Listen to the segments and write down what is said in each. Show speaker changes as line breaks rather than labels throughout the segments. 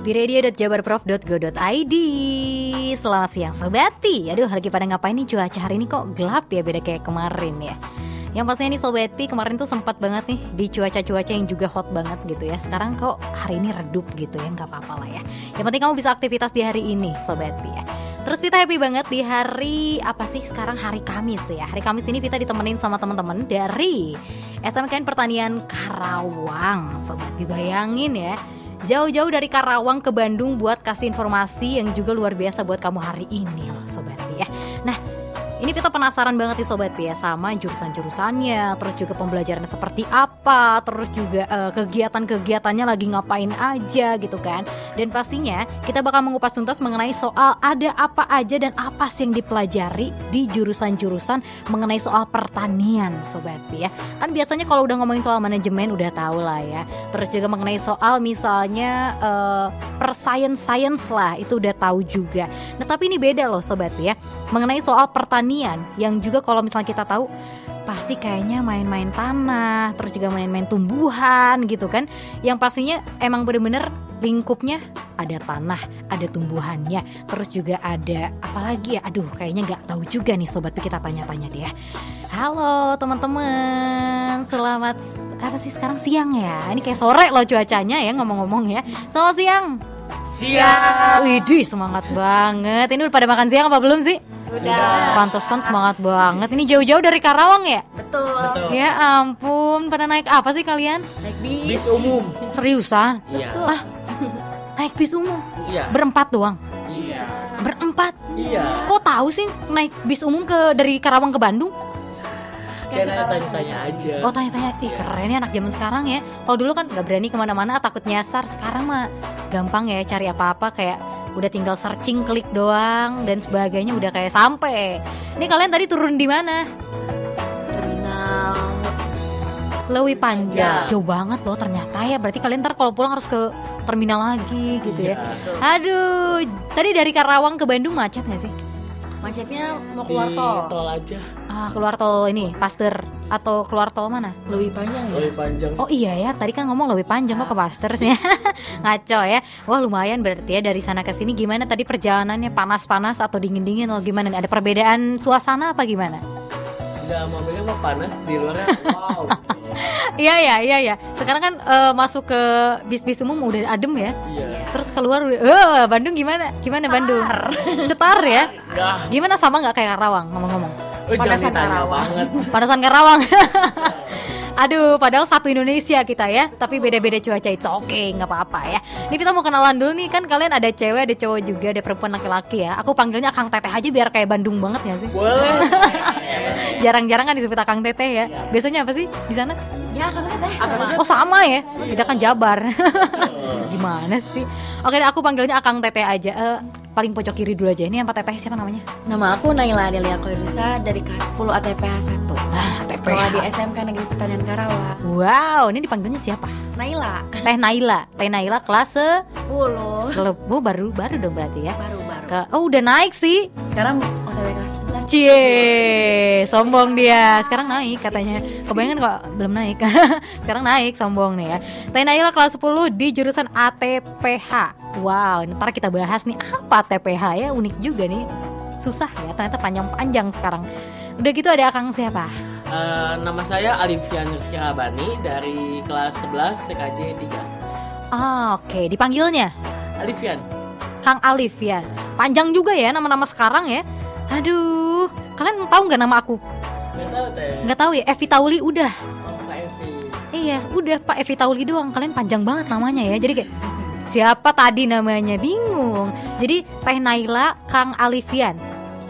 biradio.jabarprof.go.id Selamat siang Sobati Aduh lagi pada ngapain nih cuaca hari ini? Kok gelap ya beda kayak kemarin ya? Yang pastinya nih Sobat Pi kemarin tuh sempat banget nih di cuaca-cuaca yang juga hot banget gitu ya. Sekarang kok hari ini redup gitu ya nggak apa-apa lah ya. Yang penting kamu bisa aktivitas di hari ini Sobat Pi ya. Terus Vita happy banget di hari apa sih sekarang hari Kamis ya. Hari Kamis ini Vita ditemenin sama teman-teman dari SMKN Pertanian Karawang. Sobat Pi bayangin ya Jauh-jauh dari Karawang ke Bandung buat kasih informasi yang juga luar biasa buat kamu hari ini loh Sobat ya Nah ini kita penasaran banget nih Sobat ya sama jurusan-jurusannya, terus juga pembelajarannya seperti apa, terus juga uh, kegiatan-kegiatannya lagi ngapain aja gitu kan. Dan pastinya kita bakal mengupas tuntas mengenai soal ada apa aja dan apa sih yang dipelajari di jurusan-jurusan mengenai soal pertanian Sobat ya. Kan biasanya kalau udah ngomongin soal manajemen udah tahu lah ya. Terus juga mengenai soal misalnya uh, per science-science lah itu udah tahu juga. Nah tapi ini beda loh Sobat ya. Mengenai soal pertanian pertanian yang juga kalau misalnya kita tahu pasti kayaknya main-main tanah, terus juga main-main tumbuhan gitu kan. Yang pastinya emang bener-bener lingkupnya ada tanah, ada tumbuhannya, terus juga ada apalagi ya. Aduh, kayaknya nggak tahu juga nih sobat kita tanya-tanya deh. Ya. Halo teman-teman, selamat apa sih sekarang siang ya? Ini kayak sore loh cuacanya ya ngomong-ngomong ya. Selamat siang.
Siang.
Widih semangat banget. Ini udah pada makan siang apa belum sih?
Sudah.
Pantesan semangat banget. Ini jauh-jauh dari Karawang ya?
Betul.
Betul.
Ya ampun, pada naik apa sih kalian?
Naik bis.
Bis umum.
Seriusan?
Iya.
Ah, naik bis umum?
Iya.
Berempat doang?
Iya.
Berempat?
Iya.
Kok tahu sih naik bis umum ke dari Karawang ke Bandung?
Kan tanya-tanya aja.
Oh tanya-tanya, ih keren ya anak zaman sekarang ya. Kalau dulu kan nggak berani ke mana-mana, takut nyasar. Sekarang mah gampang ya cari apa-apa kayak udah tinggal searching, klik doang dan sebagainya udah kayak sampai. Ini kalian tadi turun di mana?
Terminal.
Lewi Panjang.
Ya.
Jauh banget loh ternyata ya. Berarti kalian ntar kalau pulang harus ke terminal lagi gitu ya.
Iya.
Aduh, tadi dari Karawang ke Bandung macet nggak sih?
Macetnya mau
Di
keluar tol.
tol aja.
Ah, keluar tol ini, Pasteur atau keluar tol mana?
Lebih panjang ya.
Lebih panjang.
Oh iya ya, tadi kan ngomong lebih panjang kok ke Pasteur sih. Ngaco ya. Wah, lumayan berarti ya dari sana ke sini gimana tadi perjalanannya panas-panas atau dingin-dingin atau gimana? Ada perbedaan suasana apa gimana?
Enggak mobilnya mah panas di luarnya. Wow.
Iya ya, iya ya. Sekarang kan eh, masuk ke bis-bis umum udah adem ya.
Iya.
Terus keluar udah, eh Bandung gimana? Gimana Bandung? Cetar ya?
Enggak.
Gimana sama nggak kayak Karawang ngomong-ngomong?
Oh,
Panasan
ditanya
Karawang.
banget.
Panasan Karawang. Aduh, padahal satu Indonesia kita ya, tapi beda-beda cuaca itu oke, nggak apa-apa ya. Ini kita mau kenalan dulu nih, kan kalian ada cewek, ada cowok juga, ada perempuan laki-laki ya. Aku panggilnya Akang Teteh aja biar kayak Bandung banget ya sih.
Boleh.
Jarang-jarang kan disebut Akang Teteh ya. Biasanya apa sih di sana?
Ya teh.
Oh sama ya, kita kan Jabar. Gimana sih? Oke, aku panggilnya Akang Teteh aja. Eh, paling pojok kiri dulu aja. Ini yang Pak Teteh siapa namanya?
Nama aku Naila Adelia Koirisa dari kelas 10 ATPH 1.
Ah,
Sekolah di SMK Negeri Pertanian Karawang.
Wow, ini dipanggilnya siapa?
Naila.
Teh Naila. Teh Naila kelas 10.
10.
Selebu baru baru dong berarti ya.
Baru baru.
Ke, oh udah naik sih.
Sekarang OTW kelas 11.
Cie, sombong dia. Sekarang naik katanya. Kebayangkan kok belum naik. Sekarang naik sombong nih ya. Teh Naila kelas 10 di jurusan ATPH. Wow, ntar kita bahas nih apa ATPH ya. Unik juga nih. Susah ya, ternyata panjang-panjang sekarang. Udah gitu ada Akang siapa?
Eh, nama saya Alifian Rizky Abani dari kelas 11 TKJ 3.
Ah, oke, dipanggilnya
Alifian.
Kang Alif ya. Panjang juga ya nama-nama sekarang ya. Aduh, kalian tahu nggak nama aku?
Enggak tahu teh.
Nggak tahu ya. Evi Tauli udah.
Oh, Evi.
Iya, udah Pak Evi Tauli doang. Kalian panjang banget namanya ya. Jadi kayak siapa tadi namanya bingung. Jadi Teh Naila, Kang Alifian,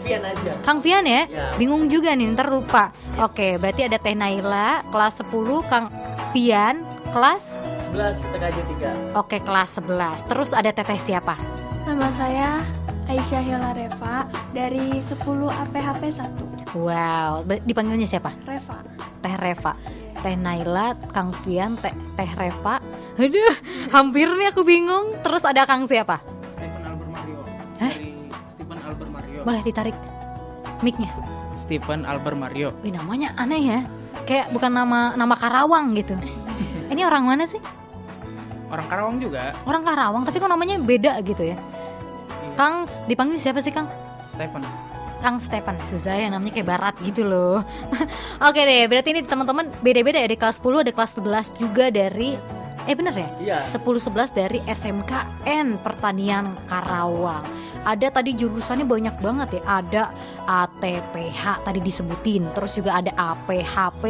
Vian aja.
Kang Fian ya.
Ya.
Bingung juga nih, ntar lupa. Oke, berarti ada Teh Naila kelas 10, Kang Fian kelas
11 TKJ 3.
Oke, kelas 11. Terus ada Teteh siapa?
Nama saya Aisyah Yola Reva dari 10 APHP 1.
Wow, dipanggilnya siapa?
Reva.
Teh Reva. Teh Naila, Kang Fian, Teh Teh Reva. Aduh, hampir nih aku bingung. Terus ada Kang siapa?
Mario
Boleh ditarik mic-nya.
Stephen Albert Mario
Wih, namanya aneh ya. Kayak bukan nama nama Karawang gitu. Ini orang mana sih?
Orang Karawang juga.
Orang Karawang, tapi kok namanya beda gitu ya?
Iya.
Kang, dipanggil siapa sih Kang?
Stephen.
Kang Stefan susah ya namanya kayak barat gitu loh Oke deh berarti ini teman-teman beda-beda ya di kelas 10 ada kelas 11 juga dari Eh bener ya?
Iya.
10-11 dari SMKN Pertanian Karawang ada tadi jurusannya banyak banget ya. Ada ATPH tadi disebutin terus juga ada APHP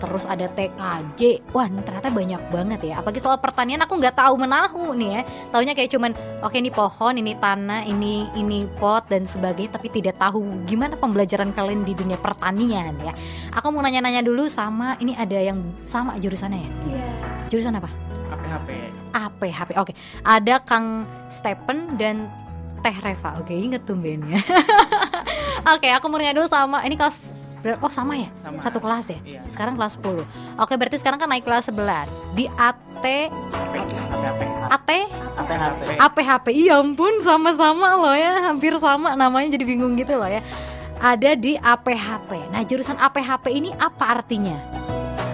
terus ada TKJ wah ini ternyata banyak banget ya. Apalagi soal pertanian aku nggak tahu menahu nih ya. Taunya kayak cuman oke ini pohon ini tanah ini ini pot dan sebagainya tapi tidak tahu gimana pembelajaran kalian di dunia pertanian ya. Aku mau nanya-nanya dulu sama ini ada yang sama jurusannya ya?
Iya.
jurusan apa?
APHP.
APHP. Oke, ada Kang Stephen dan Teh Reva. Oke, inget tumbennya. Oke, aku mau nanya dulu sama ini kelas? Oh, sama ya?
Sama.
Satu kelas ya?
Iya.
Sekarang kelas 10. Oke, berarti sekarang kan naik kelas 11. Di AT. AT
APHP.
APHP. Iya ampun, sama-sama loh ya. Hampir sama namanya jadi bingung gitu loh ya. Ada di APHP. Nah, jurusan APHP ini apa artinya?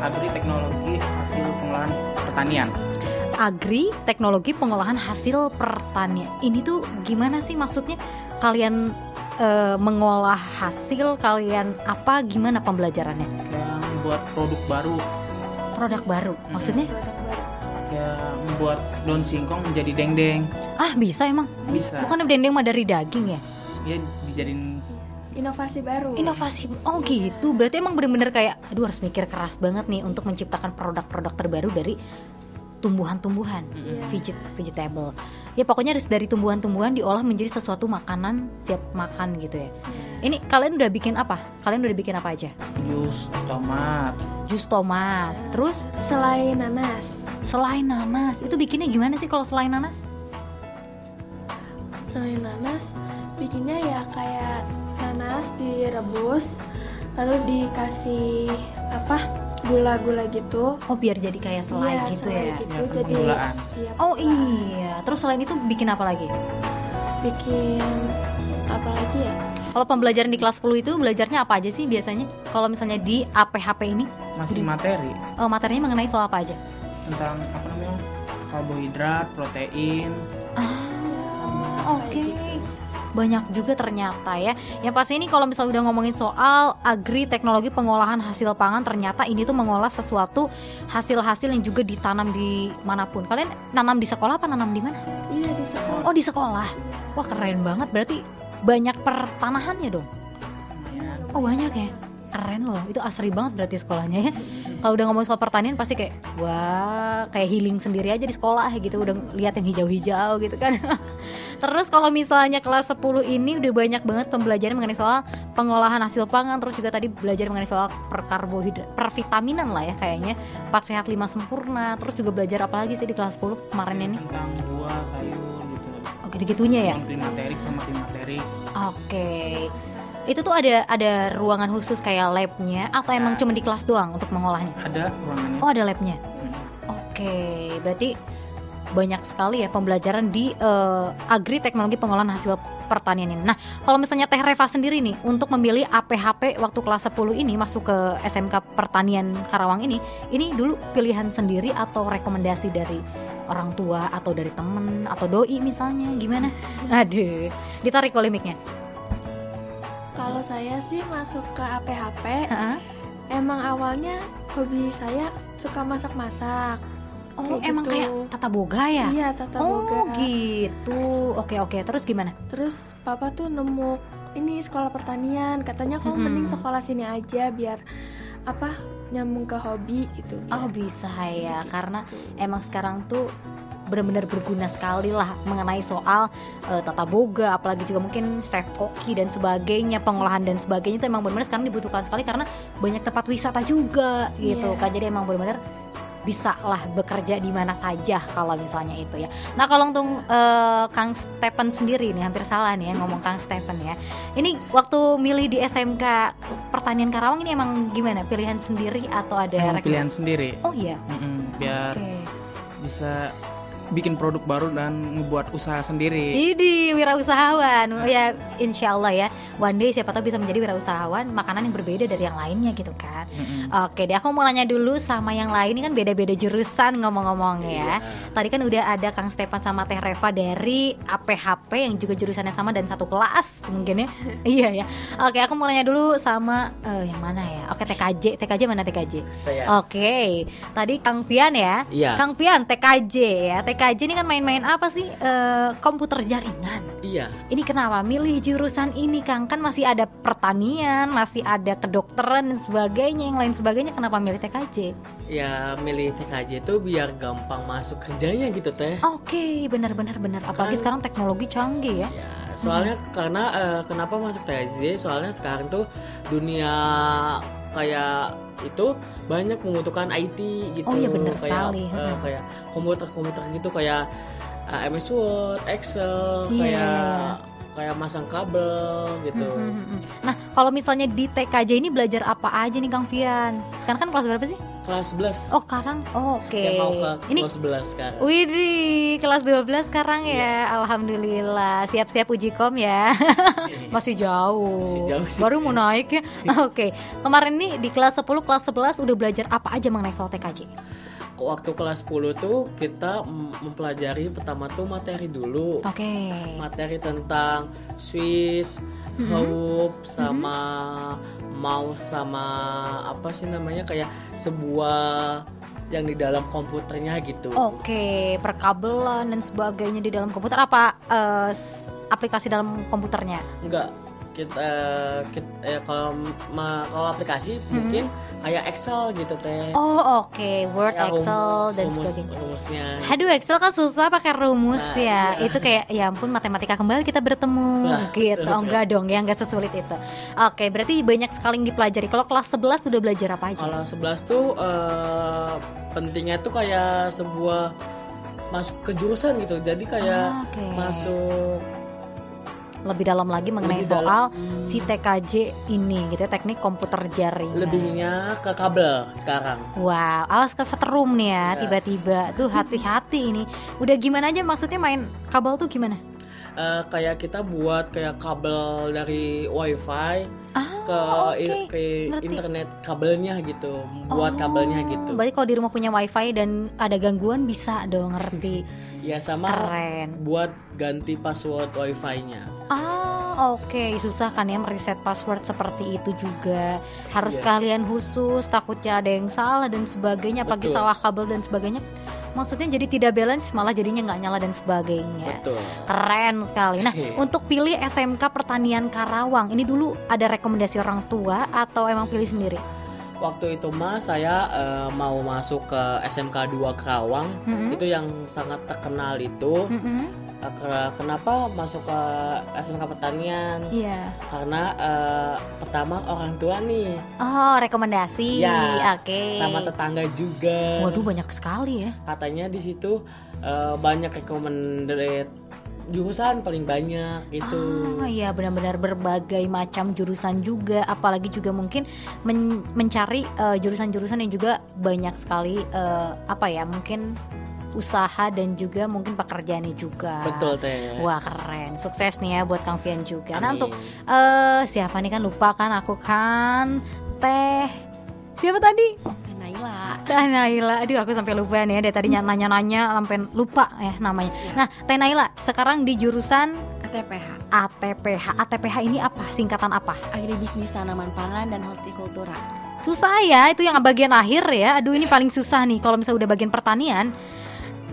Agri Teknologi Hasil Pengolahan Pertanian.
Agri teknologi pengolahan hasil pertanian. Ini tuh gimana sih maksudnya? Kalian eh, mengolah hasil kalian apa? Gimana pembelajarannya?
Yang membuat produk baru.
produk baru maksudnya?
Ya membuat daun singkong menjadi dendeng.
ah bisa emang?
Bisa.
bukan dendeng mah dari daging ya?
Ya dijadiin
Inovasi baru.
inovasi oh gitu. Berarti emang bener-bener kayak aduh harus mikir keras banget nih untuk menciptakan produk-produk terbaru dari tumbuhan-tumbuhan
Iya.
veget vegetable. Ya pokoknya harus dari tumbuhan-tumbuhan diolah menjadi sesuatu makanan siap makan gitu ya. Ini kalian udah bikin apa? Kalian udah bikin apa aja?
Jus tomat.
jus tomat. Terus?
Selain nanas.
selain nanas. Itu bikinnya gimana sih kalau selain nanas?
Selain nanas, bikinnya ya kayak nanas direbus, lalu dikasih apa? Gula-gula gitu.
oh biar jadi kayak selai
Iya,
gitu
selai
ya
gitu.
Ya,
Jadi
penggulaan.
iya,
oh iya terus selain itu bikin apa lagi
Bikin apa lagi ya?
kalau pembelajaran di kelas 10 itu belajarnya apa aja sih biasanya kalau misalnya di APHP ini
Masih materi
eh, materinya mengenai soal apa aja
tentang apa namanya? Karbohidrat, protein.
Ah, Oke. Banyak juga ternyata ya. Yang pasti ini kalau misalnya udah ngomongin soal agri teknologi pengolahan hasil pangan ternyata ini tuh mengolah sesuatu hasil-hasil yang juga ditanam di mana pun. Kalian nanam di sekolah apa nanam di mana?
Iya di sekolah.
Oh, di sekolah. Wah, keren banget. Berarti banyak pertanahannya dong.
Lumayan.
Oh, banyak ya. Keren loh. Itu asri banget berarti sekolahnya ya. Kalau udah ngomong soal pertanian pasti kayak wah, kayak healing sendiri aja di sekolah gitu. Udah lihat yang hijau-hijau gitu kan. Terus kalau misalnya kelas 10 ini udah banyak banget pembelajaran mengenai soal pengolahan hasil pangan terus juga tadi belajar mengenai soal perkarbohidrat, pervitaminan lah ya kayaknya. 4 sehat 5 sempurna. Terus juga belajar apa lagi sih di kelas 10 kemarin ini?
Tentang buah, sayur gitu.
Oh, gitu-gitunya ya.
Yang primaterik sama primaterik.
Oke. Itu tuh ada ada ruangan khusus kayak labnya atau emang cuma di kelas doang untuk mengolahnya?
Ada ruangannya.
Oh, ada labnya.
Hmm.
Oke, berarti banyak sekali ya pembelajaran di eh, agri teknologi pengolahan hasil pertanian ini. Nah, kalau misalnya Teh Reva sendiri nih untuk memilih APHP waktu kelas 10 ini masuk ke SMK Pertanian Karawang ini, ini dulu pilihan sendiri atau rekomendasi dari orang tua atau dari temen atau doi misalnya gimana? Aduh, ditarik polemiknya.
Kalau saya sih masuk ke APHP,
Heeh.
emang awalnya hobi saya suka masak-masak.
Oh,
Kayak
emang
gitu.
kayak tata boga ya?
Iya, tata
oh,
boga.
gitu. Oke, oke. Terus gimana?
Terus papa tuh nemu ini sekolah pertanian, katanya kamu
Mm-mm.
mending sekolah sini aja biar apa nyambung ke hobi gitu.
Oh, bisa ya.
gitu.
Karena emang sekarang tuh benar-benar berguna sekali lah mengenai soal eh, tata boga apalagi juga mungkin chef koki dan sebagainya pengolahan dan sebagainya itu emang benar-benar sekarang dibutuhkan sekali karena banyak tempat wisata juga gitu
Iya.
kan jadi emang benar-benar bisa lah bekerja di mana saja kalau misalnya itu ya. Nah kalau untuk eh, Kang Stephen sendiri nih hampir salah nih ya ngomong Kang Stephen ya. Ini waktu milih di SMK Pertanian Karawang ini emang gimana? Pilihan sendiri atau ada
Emang pilihan sendiri.
Oh iya.
Mm-mm, biar
Oke.
bisa bikin produk baru dan ngebuat usaha sendiri.
Idi wirausahawan. Ya insya Allah ya. One day siapa tahu bisa menjadi wirausahawan makanan yang berbeda dari yang lainnya gitu kan.
Mm-mm.
Oke deh aku mau nanya dulu sama yang lain. Ini kan beda-beda jurusan ngomong-ngomong ya. Tadi kan udah ada Kang Stepan sama Teh Reva dari APHP yang juga jurusannya sama dan satu kelas mungkin ya. Iya ya. Oke aku mau nanya dulu sama eh, yang mana ya? Oke TKJ TKJ mana TKJ
Saya.
Oke. Tadi Kang Fian ya?
Iya.
Kang Fian TKJ ya. TKJ ini kan main-main apa sih Eh, komputer jaringan
Iya.
ini kenapa milih jurusan ini Kang? Kan masih ada pertanian, masih ada kedokteran dan sebagainya, yang lain sebagainya. Kenapa milih TKJ?
Ya milih TKJ itu biar gampang masuk kerjanya gitu teh.
Oke, benar-benar benar. Apalagi
Kan-
sekarang teknologi canggih ya.
Ya, soalnya karena eh, kenapa masuk TKJ? Soalnya sekarang tuh dunia kayak itu banyak membutuhkan IT gitu.
Oh iya, benar
kayak,
sekali. Hmm.
kayak komputer-komputer gitu kayak eh, MS Word, Excel,
Iya,
kayak
iya, iya.
Kayak masang kabel gitu.
Hmm, hmm, hmm. Nah, kalau misalnya di TKJ ini belajar apa aja nih Kang Fian? Sekarang kan kelas berapa sih?
Kelas 11.
Oh, sekarang. Oh, Oke.
Yang mau ke
Ini
kelas 11 sekarang.
Widih, kelas 12 sekarang ya. Alhamdulillah. Siap-siap uji kom ya. Masih jauh.
Masih jauh sih.
Baru mau naik ya. Oke. Kemarin nih di kelas 10, kelas 11 udah belajar apa aja mengenai soal TKJ?
Waktu kelas 10 tuh kita mm, mempelajari pertama tuh materi dulu.
Oke.
materi tentang switch,
Mhm.
hub, sama mouse sama apa sih namanya kayak sebuah yang di dalam komputernya gitu.
Oke, perkabelan dan sebagainya di dalam komputer apa s- aplikasi dalam komputernya?
Enggak kita, kita eh, kalau ma- kalau aplikasi mungkin kayak Excel gitu teh.
Oh, oke, Word,
Kayak
Excel
rumus-
dan
rumus-
sebagainya.
Rumusnya.
Aduh Excel kan susah pakai rumus
Nah,
ya
iya.
Itu kayak ya ampun matematika kembali kita bertemu
Nah,
gitu Oh enggak dong ya enggak sesulit itu Oke berarti banyak sekali yang dipelajari Kalau kelas 11 udah belajar apa aja?
Kalau 11 tuh eh, pentingnya tuh kayak sebuah masuk ke jurusan gitu. Jadi kayak
Ah, oke.
masuk
Lebih dalam lagi mengenai
lebih
soal
dalam-
si TKJ ini gitu ya Teknik komputer jaringan
lebihnya ke kabel sekarang.
Wow, awas kesetrum nih ya
Ya.
tiba-tiba Tuh hati-hati ini Udah gimana aja maksudnya main kabel tuh gimana?
Eh, kayak kita buat kayak kabel dari wifi
Ah,
ke
oke.
i- ke
ngerti.
internet kabelnya gitu, buat
Oh,
kabelnya gitu.
Berarti kalau di rumah punya wifi dan ada gangguan bisa dong ngerti
Ya sama
Keren
buat ganti password wifi-nya.
Ah, oke, susah kan ya mereset password seperti itu juga. Harus
Iya.
kalian khusus, takutnya ada yang salah dan sebagainya, apalagi
Betul.
salah kabel dan sebagainya. Maksudnya jadi tidak balance, malah jadinya nggak nyala dan sebagainya.
Betul.
Keren sekali. Nah,
Iya.
untuk pilih SMK Pertanian Karawang, ini dulu ada rekomendasi orang tua atau emang pilih sendiri?
Waktu itu mah saya eh, mau masuk ke SMK 2 Karawang,
Mm-mm.
itu yang sangat terkenal itu. Eh, ke- kenapa masuk ke SMK Pertanian?
Iya.
Karena eh, pertama orang tua nih,
Oh, rekomendasi.
Ya,
Oke.
sama tetangga juga.
Waduh, banyak sekali ya.
katanya di situ eh, banyak recommended jurusan paling banyak gitu.
Ah iya benar-benar berbagai macam jurusan juga apalagi juga mungkin men- mencari eh, jurusan-jurusan yang juga banyak sekali eh, apa ya mungkin usaha dan juga mungkin pekerjaannya juga.
Betul teh.
Wah keren, sukses nih ya buat Kang Fian juga. Nah
Amin.
untuk eh siapa nih kan lupa kan aku kan Teh siapa tadi?
Naila.
Teh Naila, aduh aku sampai lupa nih ya dari tadi nanya-nanya sampai lupa ya namanya.
Iya.
Nah Teh Naila sekarang di jurusan
ATPH,
ATPH. ATPH ini apa? Singkatan apa?
Agribisnis Tanaman Pangan dan Hortikultura.
Susah ya, itu yang bagian akhir ya. Aduh ini paling susah nih kalau misalnya udah bagian pertanian.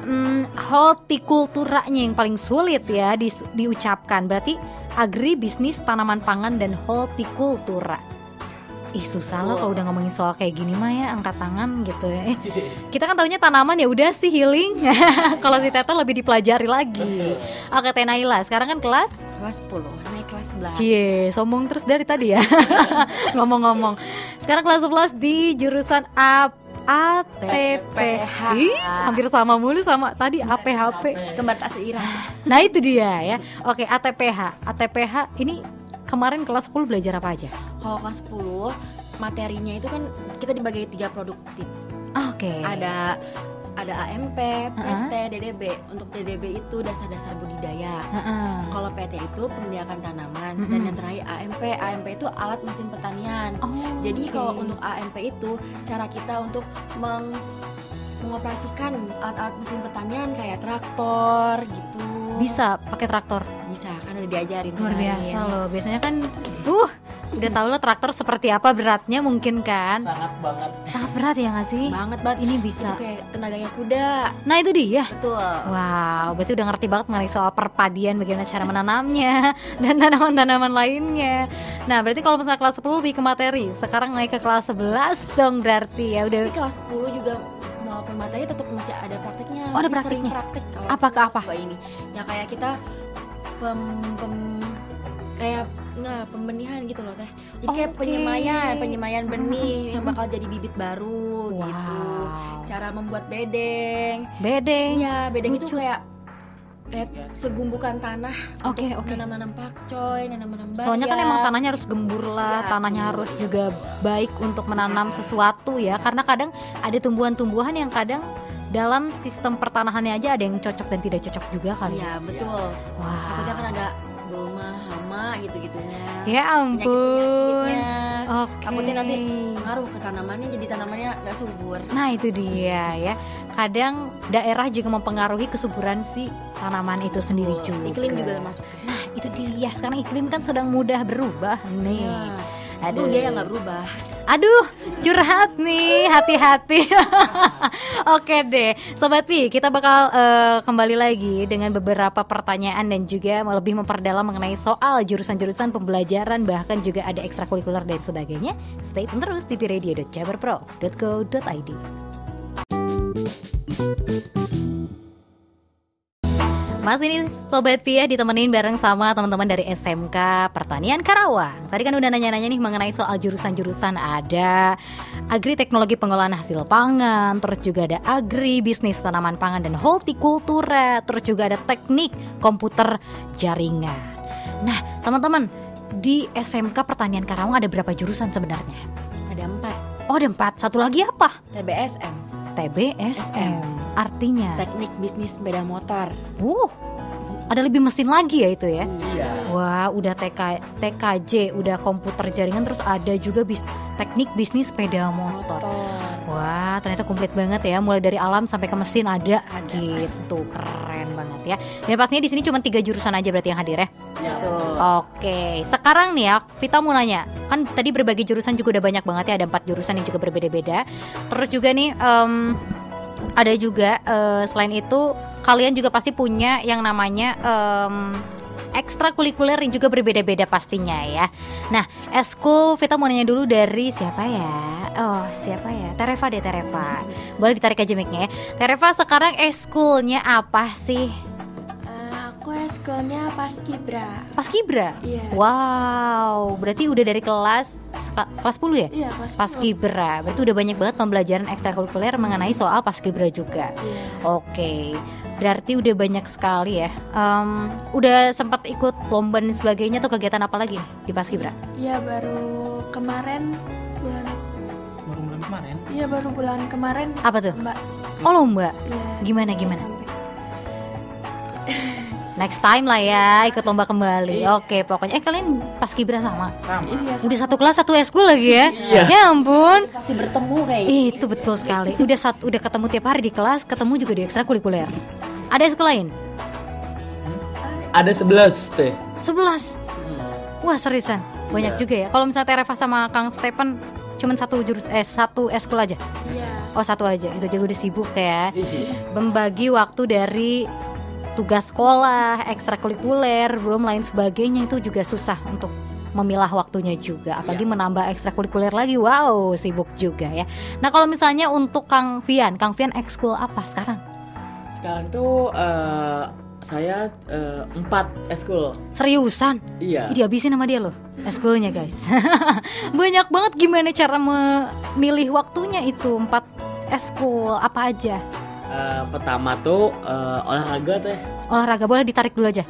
Hmm, hortikulturanya yang paling sulit ya di, diucapkan. Berarti agribisnis tanaman pangan dan hortikultura. Ih susah loh kalau udah ngomongin soal kayak gini mah ya angkat tangan gitu ya. Eh, kita kan taunya tanaman ya udah sih healing. kalau si Teta lebih dipelajari lagi. Oke Teh Naila, sekarang kan kelas
Kelas 10, naik kelas 11.
Cie, sombong terus dari tadi ya. Ngomong-ngomong. Sekarang kelas 11 di jurusan A ATPH. Ih, hampir sama mulu sama tadi APHP.
Kembar tak seiras.
Nah, itu dia ya. Oke, ATPH. ATPH ini kemarin kelas 10 belajar apa aja?
Kalau kelas 10, materinya itu kan kita dibagi tiga produktif.
Oke.
Ada ada AMP, PT, DDB. Untuk DDB itu dasar-dasar budidaya.
Heeh.
Kalau PT itu pembiakan tanaman
Mm-mm.
dan yang terakhir AMP. AMP itu alat mesin pertanian.
Oh,
Jadi
oke.
kalau untuk AMP itu cara kita untuk meng mengoperasikan alat-alat mesin pertanian kayak traktor gitu.
Bisa pakai traktor
Bisa kan udah diajarin.
luar biasa loh biasanya kan uh udah tau lah traktor seperti apa beratnya mungkin kan
sangat banget
sangat berat ya nggak sih
Banget banget.
ini
Itu
bisa
kayak tenaganya kuda.
nah itu dia
Betul.
Wow, berarti udah ngerti banget mengenai soal perpadian bagaimana cara menanamnya dan tanaman-tanaman lainnya. Nah, berarti kalau misalnya kelas 10 lebih ke materi, sekarang naik ke kelas 11 dong berarti ya udah
Tapi kelas 10 juga walaupun materi tetap masih ada prakteknya.
Oh, ada
Lebih sering
prakteknya.
praktek kalau
Apa ke
misalnya
apa?
ini. Ya kayak kita pem, pem- kayak nggak pembenihan gitu loh teh. Jadi kayak
Oke.
penyemayan, penyemayan benih yang bakal jadi bibit baru gitu.
Wow.
Cara membuat bedeng.
Bedeng.
Iya, bedeng itu
Lucu.
kayak kayak segumbukan tanah
Oke,
untuk
oke.
nanam-nanam pakcoy, nanam-nanam bayam.
Soalnya kan emang tanahnya harus gembur lah,
Ya,
tanahnya
betul.
harus juga baik untuk menanam sesuatu ya. Karena kadang ada tumbuhan-tumbuhan yang kadang dalam sistem pertanahannya aja ada yang cocok dan tidak cocok juga kali.
Iya, betul.
Wah.
Takutnya kan ada gulma, hama gitu-gitunya.
Ya ampun. Oke.
Takutnya nanti ngaruh ke tanamannya jadi tanamannya nggak subur.
Nah itu dia ya. Kadang daerah juga mempengaruhi kesuburan si tanaman itu sendiri juga.
Iklim juga termasuk.
Nah itu dia. Sekarang iklim kan sedang mudah berubah nih.
Nah,
Aduh.
dia yang nggak berubah.
Aduh, curhat nih, hati-hati. Oke deh, Sobat Pi, kita bakal eh, kembali lagi dengan beberapa pertanyaan dan juga lebih memperdalam mengenai soal jurusan-jurusan pembelajaran, bahkan juga ada ekstrakurikuler dan sebagainya. Stay tune terus di piradio.jabarpro.co.id. Mas ini Sobat Pia ditemenin bareng sama teman-teman dari SMK Pertanian Karawang. Tadi kan udah nanya-nanya nih mengenai soal jurusan-jurusan. Ada Agri Teknologi Pengolahan Hasil Pangan Terus juga ada Agri Bisnis Tanaman Pangan dan Hortikultura Terus juga ada Teknik Komputer Jaringan. Nah teman-teman di SMK Pertanian Karawang ada berapa jurusan sebenarnya?
Ada empat.
Oh ada empat, satu lagi apa?
TBSM,
TBSM Artinya
teknik bisnis sepeda motor.
Uh, ada lebih mesin lagi ya itu ya?
iya
Wah, udah TK, TKJ, udah komputer jaringan, terus ada juga bis, teknik bisnis sepeda motor. Wah, ternyata komplit banget ya, mulai dari alam sampai ke mesin ada gitu, keren banget ya. Dan pastinya di sini cuma tiga jurusan aja berarti yang hadir ya.
Betul.
Oke, sekarang nih ya, Vita mau nanya, kan tadi berbagai jurusan juga udah banyak banget ya, ada empat jurusan yang juga berbeda-beda. Terus juga nih, em, ada juga eh, selain itu kalian juga pasti punya yang namanya em, ekstrakurikuler yang juga berbeda-beda pastinya ya. Nah, eskul Vita mau nanya dulu dari siapa ya? Oh, siapa ya? Tereva deh Tereva. Boleh ditarik aja mic-nya ya. Tereva sekarang eskulnya apa sih?
Aku eskulnya pas kibra.
Pas Kibra.
Iya.
Wow, berarti udah dari kelas kelas 10 ya?
Iya, pas
Paskibra. Berarti udah banyak banget pembelajaran ekstrakurikuler mengenai soal Paskibra juga.
Iya.
Oke. Berarti udah banyak sekali ya. Em, udah sempat ikut lomba dan sebagainya tuh kegiatan apa lagi nih di Paskibra?
Iya, baru kemarin bulan
baru bulan kemarin
Iya, baru bulan kemarin
Apa tuh?
Mbak.
Oh lomba.
Iya.
Gimana gimana? Next time lah ya ikut lomba kembali. Oke, pokoknya eh kalian Paskibra sama.
sama
Iya,
Udah satu kelas satu eskul lagi ya? Ya ampun.
Pasti bertemu kayak
Itu betul sekali. Udah sat, udah ketemu tiap hari di kelas, ketemu juga di ekstrakurikuler. Ada eskul lain?
ada 11 teh
11. Wah, seriusan. Banyak
Iya.
juga ya. Kalau misalnya Tereva sama Kang Stephen cuman satu jurus eh satu eskul aja.
Iya.
Oh, satu aja. Itu juga udah sibuk ya. Membagi waktu dari tugas sekolah, ekstrakurikuler, belum lain sebagainya itu juga susah untuk memilah waktunya juga. Apalagi menambah ekstrakurikuler lagi wow sibuk juga ya. Nah kalau misalnya untuk Kang Vian Kang Vian ekskul apa sekarang?
Sekarang tuh eh, saya eh, empat eskul
seriusan?
Iya.
Ih, dihabisin sama dia loh eskulnya guys. Banyak banget gimana cara memilih waktunya itu empat eskul apa aja
Eh, pertama tuh eh, olahraga teh
olahraga boleh ditarik dulu aja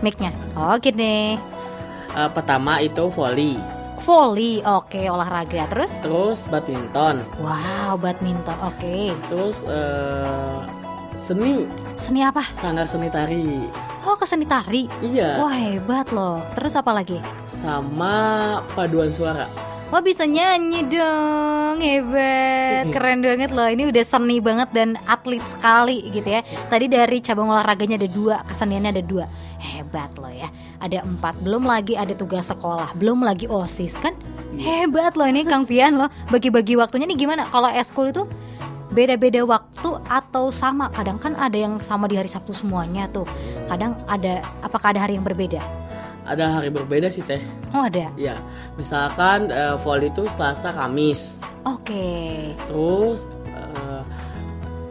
mic-nya oke deh
Eh, pertama itu volley
volley, oke olahraga. Terus,
terus badminton,
wow badminton, oke.
terus eh, seni,
Seni apa?
sanggar seni tari.
Oh ke seni tari.
Iya,
Wah hebat loh. Terus apa lagi?
sama paduan suara.
Wah bisa nyanyi dong, hebat, keren banget loh. Ini udah seni banget dan atlet sekali gitu ya. Tadi dari cabang olahraganya ada dua, keseniannya ada dua, hebat loh ya. Ada empat, belum lagi ada tugas sekolah, belum lagi osis kan? Hebat loh ini Kang Fian loh. Bagi-bagi waktunya nih gimana? Kalau eskul itu beda-beda waktu atau sama? Kadang kan ada yang sama di hari Sabtu semuanya tuh. Kadang ada, apakah ada hari yang berbeda?
Ada hari berbeda sih teh.
Oh ada.
Iya, misalkan eh, volley itu Selasa, Kamis.
Oke.
Terus eh,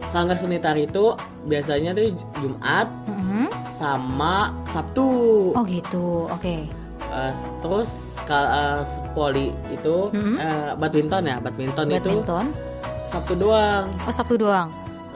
sanggar seni tari itu biasanya tuh Jumat
Mhm.
sama Sabtu.
Oh gitu. Oke.
Eh, terus kalau poli itu
Mhm.
eh, badminton ya, badminton, itu
Badminton.
Sabtu doang.
Oh Sabtu doang.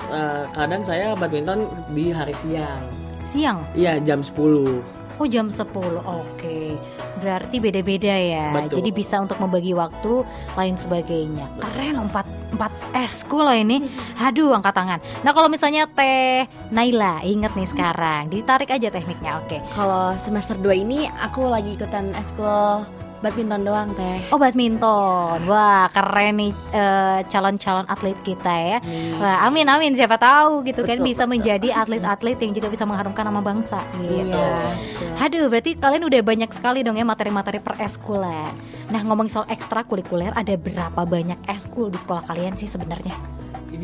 Eh, kadang saya badminton di hari siang.
Siang.
Iya, jam 10.
Oh jam 10. Oke. Berarti beda-beda ya.
Betul.
Jadi bisa untuk membagi waktu lain sebagainya. Keren 4 4 eskul loh ini. Aduh angkat tangan. Nah, kalau misalnya Teh Naila inget nih sekarang, ditarik aja tekniknya. Oke.
Kalau semester 2 ini aku lagi ikutan eskul badminton doang teh.
Oh badminton. Wah, keren nih eh, calon-calon atlet kita ya. Wah, amin amin siapa tahu gitu kan
Betul,
bisa menjadi atlet-atlet yang juga bisa mengharumkan nama bangsa gitu.
Iya.
Aduh, berarti kalian udah banyak sekali dong ya materi-materi per eskuler. Nah, ngomongin soal ekstrakurikuler, ada berapa banyak eskul di sekolah kalian sih sebenarnya?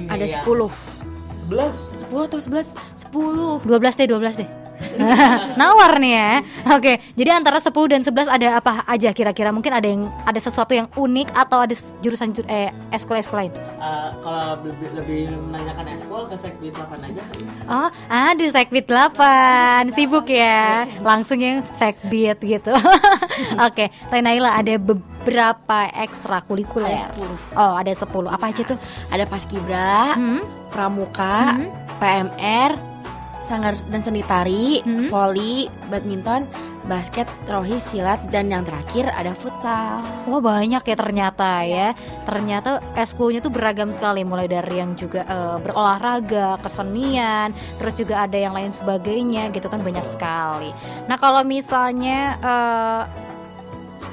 Ada 10
11.
10 atau 11? 10
12 deh, 12 deh. Nawar nih ya. Oke, jadi antara 10 dan 11 ada apa aja kira-kira? Mungkin ada yang ada sesuatu yang unik atau ada jurusan jur- eh eskul-eskul lain?
Eh, kalau lebih, lebih menanyakan eskul ke sekbid 8 aja.
Oh, aduh Sekbid 8 Sibuk ya Langsung yang Sekbid gitu Oke, Teh Naila ada beberapa ekstrakurikuler
Ada 10
Oh, ada 10 Apa aja tuh?
Ada paskibra,
Hmm?
pramuka,
Hmm?
PMR, sanggar dan seni tari,
Hmm.
volley, badminton, basket, rohis, silat, dan yang terakhir ada futsal.
Wah banyak ya ternyata ya Ternyata eskulnya tuh beragam sekali Mulai dari yang juga eh, berolahraga, kesenian Terus juga ada yang lain sebagainya gitu kan banyak sekali Nah kalau misalnya eh,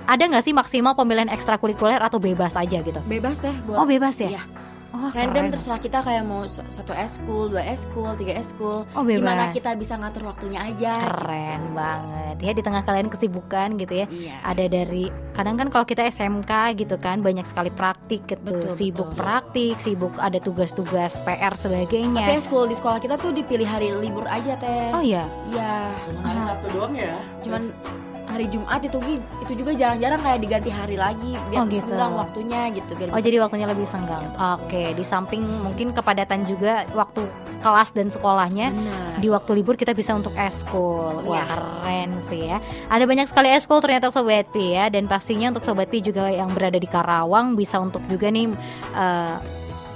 Ada nggak sih maksimal pemilihan ekstrakurikuler atau bebas aja gitu?
Bebas deh buat
Oh bebas ya?
Iya.
Oh, keren.
random terserah kita kayak mau s- satu eskul, dua eskul, tiga eskul.
Oh bebas
Gimana kita bisa ngatur waktunya aja.
Keren banget ya di tengah kalian kesibukan gitu ya
Iya.
ada dari kadang kan kalau kita SMK gitu kan banyak sekali praktik gitu
Betul,
sibuk
betul.
praktik sibuk ada tugas-tugas PR
Tapi
sebagainya
eskul di sekolah kita tuh dipilih hari libur aja teh.
oh ya
Iya.
Cuma hari. Sabtu doang ya.
Cuman hari Jumat itu itu juga jarang-jarang kayak diganti hari lagi
Oh,
biar
gitu.
senggang waktunya gitu biar
oh jadi waktunya lebih senggang oke di samping mungkin kepadatan juga waktu kelas dan sekolahnya
Benar.
di waktu libur kita bisa untuk eskul Wah
Iya.
keren sih ya Ada banyak sekali eskul ternyata Sobat Pi ya Dan pastinya untuk Sobat Pi juga yang berada di Karawang Bisa untuk juga nih eh,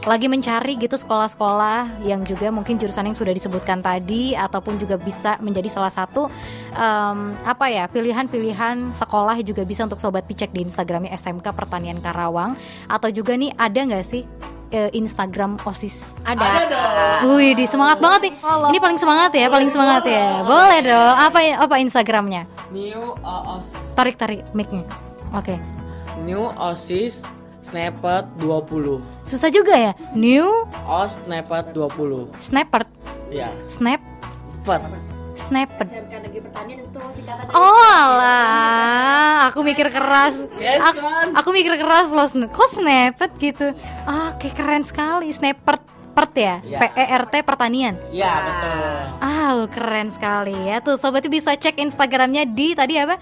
lagi mencari gitu sekolah-sekolah yang juga mungkin jurusan yang sudah disebutkan tadi ataupun juga bisa menjadi salah satu em, apa ya pilihan-pilihan sekolah juga bisa untuk sobat picek di Instagramnya SMK Pertanian Karawang atau juga nih ada nggak sih eh, Instagram osis
ada.
Wih, di semangat banget nih. Ini paling semangat ya, paling semangat ya. Boleh dong. Apa apa Instagramnya?
New uh, os,
Tarik tarik mic-nya. Oke.
New Osis Snapchat 20.
Susah juga ya. New
Os Snapchat 20.
Snapper,
Ya,
Snap,
Fat.
Snapper.
SMK Negeri Pertanian itu singkatannya.
Oh alah, aku mikir keras. Aku, aku mikir keras loh. Kok Snapper gitu? Oke, keren sekali. Snapper, pert ya.
Iya.
P E R T pertanian.
Ya, betul.
Ah, keren sekali ya. Tuh sobat bisa cek Instagramnya di tadi apa?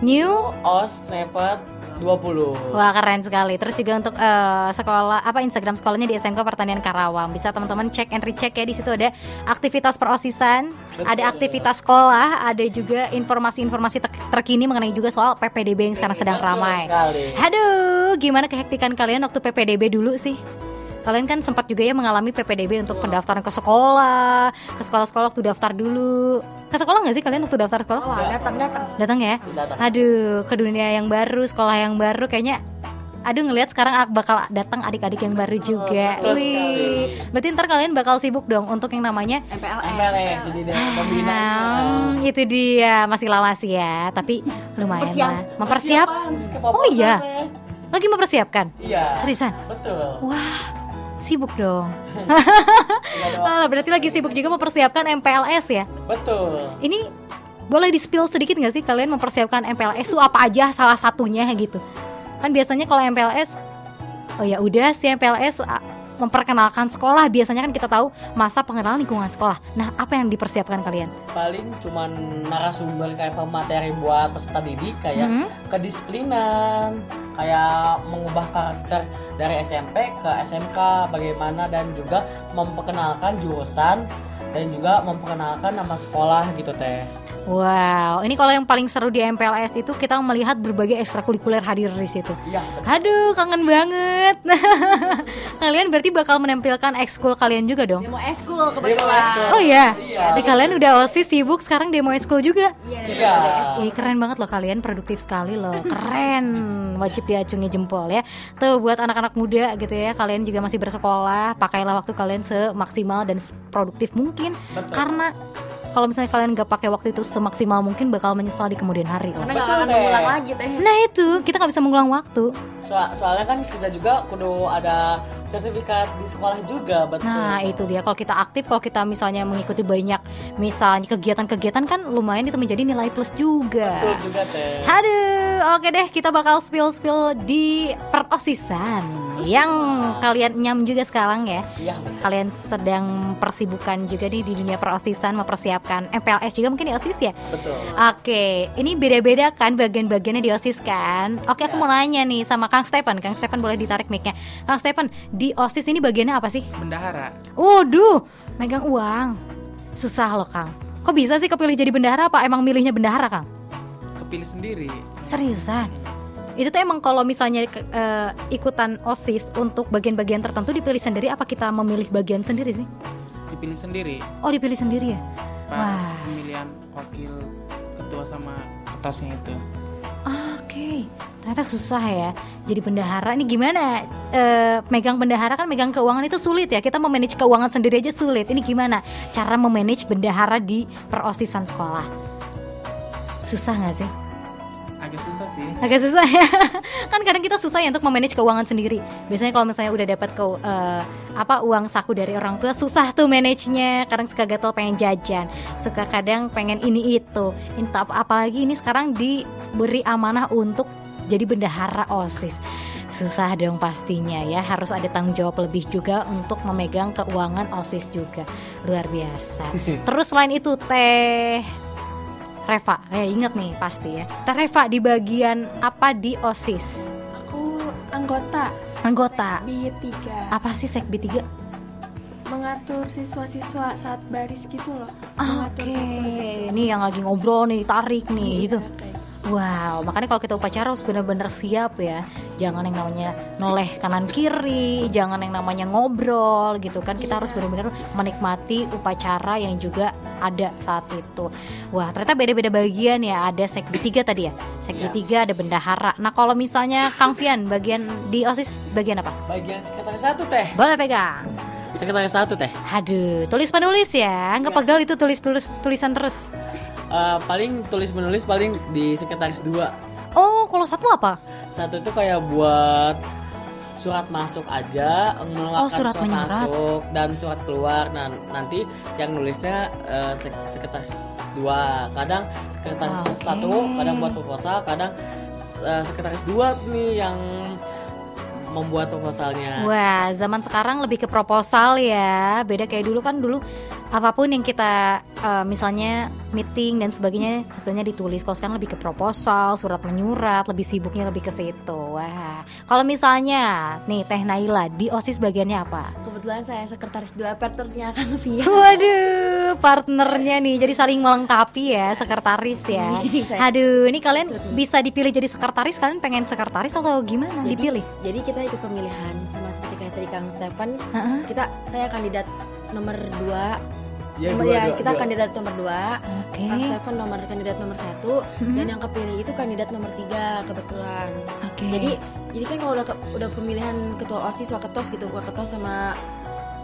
New
Os Snapchat 20.
Wah keren sekali. Terus juga untuk eh, sekolah apa Instagram sekolahnya di SMK Pertanian Karawang. Bisa teman-teman cek and recheck ya di situ ada aktivitas perosisan,
Betul.
ada aktivitas sekolah, ada juga informasi-informasi ter- terkini mengenai juga soal PPDB yang sekarang sedang ramai. Aduh, gimana kehektikan kalian waktu PPDB dulu sih? Kalian kan sempat juga ya mengalami PPDB untuk pendaftaran ke sekolah, ke sekolah-sekolah waktu daftar dulu. Ke sekolah nggak sih kalian waktu daftar sekolah?
Oh, datang datang.
Datang ya?
Datang.
Aduh, ke dunia yang baru, sekolah yang baru kayaknya Aduh ngelihat sekarang ak- bakal datang adik-adik yang baru juga.
betul
Wih. Berarti ntar kalian bakal sibuk dong untuk yang namanya
MPLS.
MPLS.
Hmm, itu dia masih lama sih ya, tapi lumayan
Persiap-
lah. Mempersiap. Oh iya, lagi mempersiapkan.
Iya.
Seriusan?
Betul.
Wah, sibuk dong.
Iya
berarti lagi sibuk juga mempersiapkan MPLS ya.
Betul.
Ini boleh di spill sedikit nggak sih kalian mempersiapkan MPLS itu apa aja salah satunya gitu? Kan biasanya kalau MPLS, oh ya udah sih MPLS memperkenalkan sekolah. Biasanya kan kita tahu masa pengenalan lingkungan sekolah. Nah, apa yang dipersiapkan kalian?
Paling cuman narasumber kayak pemateri buat peserta didik kayak
Hmm?
kedisiplinan, kayak mengubah karakter dari SMP ke SMK bagaimana dan juga memperkenalkan jurusan dan juga memperkenalkan nama sekolah gitu teh.
Wow, ini kalau yang paling seru di MPLS itu kita melihat berbagai ekstrakurikuler hadir di situ.
Iya.
Aduh, kangen banget. kalian berarti bakal menampilkan ekskul kalian juga dong?
Demo
Demo
kebetulan.
Oh iya.
Iya.
Di kalian udah OSIS sibuk sekarang demo ekskul juga.
Iya,
Iya.
keren banget loh kalian, produktif sekali loh. Keren. Wajib diacungi jempol ya. Tuh buat anak-anak muda gitu ya, kalian juga masih bersekolah, pakailah waktu kalian semaksimal dan produktif mungkin
Betul.
karena kalau misalnya kalian gak pakai waktu itu semaksimal mungkin bakal menyesal di kemudian hari.
Karena
Betul,
gak akan mengulang lagi teh.
Nah itu kita nggak bisa mengulang waktu.
So- soalnya kan kita juga kudu ada sertifikat di sekolah juga, betul.
Nah itu dia kalau kita aktif kalau kita misalnya mengikuti banyak misalnya kegiatan-kegiatan kan lumayan itu menjadi nilai plus juga.
Betul juga teh.
Aduh, oke deh kita bakal spill-spill di perosisan yang kalian nyam juga sekarang ya.
Iya.
Kalian sedang persibukan juga nih di dunia perosisan mempersiapkan MPLS juga mungkin di OSIS ya.
Betul.
Oke, ini beda-beda kan bagian-bagiannya di OSIS kan? Oke, aku mau nanya nih sama Kang Stephen. Kang Stephen boleh ditarik mic-nya. Kang Stephen, di OSIS ini bagiannya apa sih?
Bendahara.
Waduh, megang uang. Susah loh, Kang. Kok bisa sih kepilih jadi bendahara apa emang milihnya bendahara, Kang?
Kepilih sendiri.
Seriusan? Itu tuh emang kalau misalnya eh, ikutan OSIS untuk bagian-bagian tertentu dipilih sendiri apa kita memilih bagian sendiri sih?
Dipilih sendiri.
Oh, dipilih sendiri ya?
Pas
Wah.
pemilihan wakil ketua sama ketosnya itu.
Oke, ternyata susah ya. Jadi bendahara ini gimana? Eh, megang bendahara kan megang keuangan itu sulit ya. Kita memanage keuangan sendiri aja sulit. Ini gimana cara memanage bendahara di perosisan sekolah? Susah nggak sih?
Agak susah sih.
Agak susah ya. kan kadang kita susah ya untuk memanage keuangan sendiri. Biasanya kalau misalnya udah dapat ke eh, apa uang saku dari orang tua susah tuh manage-nya. Kadang suka gatel pengen jajan, suka kadang pengen ini itu. Ap- apalagi ini sekarang diberi amanah untuk jadi bendahara OSIS. Susah dong pastinya ya, harus ada tanggung jawab lebih juga untuk memegang keuangan OSIS juga. Luar biasa. Terus selain itu Teh Reva, ya inget nih pasti ya. Teh Reva di bagian apa di OSIS?
Aku anggota
Anggota.
B3
Apa sih Sekbi 3?
mengatur siswa-siswa saat baris gitu loh.
Ah, Oke,
Mengatur
ini yang lagi ngobrol nih, tarik nih gitu.
Iya, kayak
Wow, makanya kalau kita upacara harus benar-benar siap ya. Jangan yang namanya noleh kanan kiri, jangan yang namanya ngobrol gitu kan. Kita harus benar-benar menikmati upacara yang juga ada saat itu. Wah, ternyata beda-beda bagian ya. Ada sekbi 3 tadi ya. Sekbi 3 ada bendahara. Nah, kalau misalnya Kang Fian bagian di OSIS bagian apa?
Bagian sekretaris satu teh.
Boleh pegang.
Sekretaris satu teh.
Aduh, tulis penulis ya. Nggak
Ya.
pegal itu tulis-tulis tulisan terus.
Eh, paling tulis menulis paling di sekretaris dua.
Oh, kalau satu apa?
Satu itu kayak buat surat masuk aja, mengeluarkan
Oh, surat menyurat.
masuk dan surat keluar. Nah, nanti yang nulisnya eh, sek- sekretaris dua. Kadang sekretaris
Oke.
satu, kadang buat proposal, kadang eh, sekretaris dua nih yang membuat proposalnya.
Wah, zaman sekarang lebih ke proposal ya. Beda kayak dulu kan dulu apa pun yang kita eh, misalnya meeting dan sebagainya hasilnya ditulis kalau sekarang lebih ke proposal surat menyurat lebih sibuknya lebih ke situ wah kalau misalnya nih Teh Naila di osis bagiannya apa
Kebetulan saya sekretaris dua partnernya Kang Via.
Waduh, partnernya nih, jadi saling melengkapi ya, sekretaris ya.
Saya-
Aduh, ini kalian bisa dipilih jadi sekretaris, kalian pengen sekretaris atau gimana?
Jadi-
Dipilih?
Jadi kita ikut pemilihan sama seperti kayak tadi Kang Stefan.
Heeh.
Kita saya kandidat nomor dua. Nomor
dua,
ya
dua,
kita
dua.
kandidat nomor dua.
Oke.
Kang Stefan nomor kandidat nomor satu
Mhm.
dan yang kepilih itu kandidat nomor tiga kebetulan.
Oke.
Jadi jadi kan kalau udah ke- udah pemilihan ketua osis waketos gitu waketos sama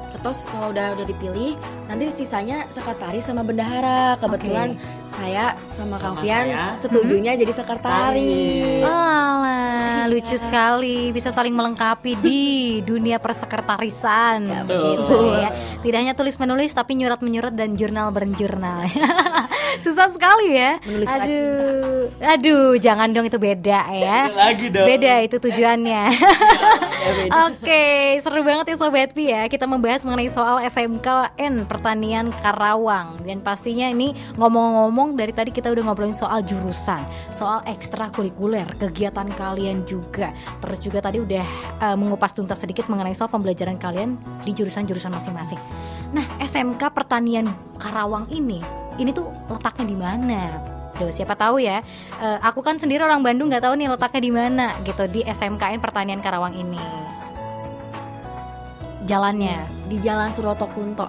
ketos kalau udah udah dipilih nanti sisanya sekretaris sama bendahara kebetulan saya sama, Kang
Sama
Fian
saya.
setujunya jadi sekretaris.
Alah, lucu sekali bisa saling melengkapi di dunia persekretarisan
Ya,
begitu ya. Tidak hanya tulis menulis tapi nyurat menyurat dan jurnal berjurnal. Susah sekali ya.
Menulis
aduh, aduh, jangan dong itu beda ya.
lagi dong
Beda itu tujuannya.
Ya, beda.
Oke, seru banget ya Sobat Pi ya. Kita membahas mengenai soal SMKN Pertanian Karawang dan pastinya ini ngomong-ngomong dari tadi kita udah ngobrolin soal jurusan, soal ekstrakurikuler, kegiatan kalian juga. Terus juga tadi udah eh, mengupas tuntas sedikit mengenai soal pembelajaran kalian di jurusan-jurusan masing-masing. Nah, SMK Pertanian Karawang ini ini tuh letaknya di mana? Tuh, siapa tahu ya. Eh, aku kan sendiri orang Bandung nggak tahu nih letaknya di mana gitu di SMKN Pertanian Karawang ini. Jalannya
di Jalan Suroto Kunto.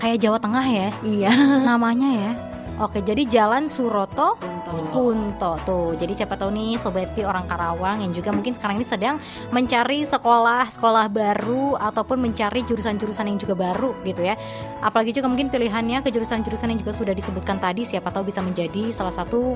kayak Jawa Tengah ya
Iya.
namanya ya. Oke, jadi Jalan Suroto
Kunto.
Kunto tuh. Jadi siapa tahu nih sobat Pi orang Karawang yang juga mungkin sekarang ini sedang mencari sekolah sekolah baru ataupun mencari jurusan-jurusan yang juga baru gitu ya. Apalagi juga mungkin pilihannya ke jurusan-jurusan yang juga sudah disebutkan tadi siapa tahu bisa menjadi salah satu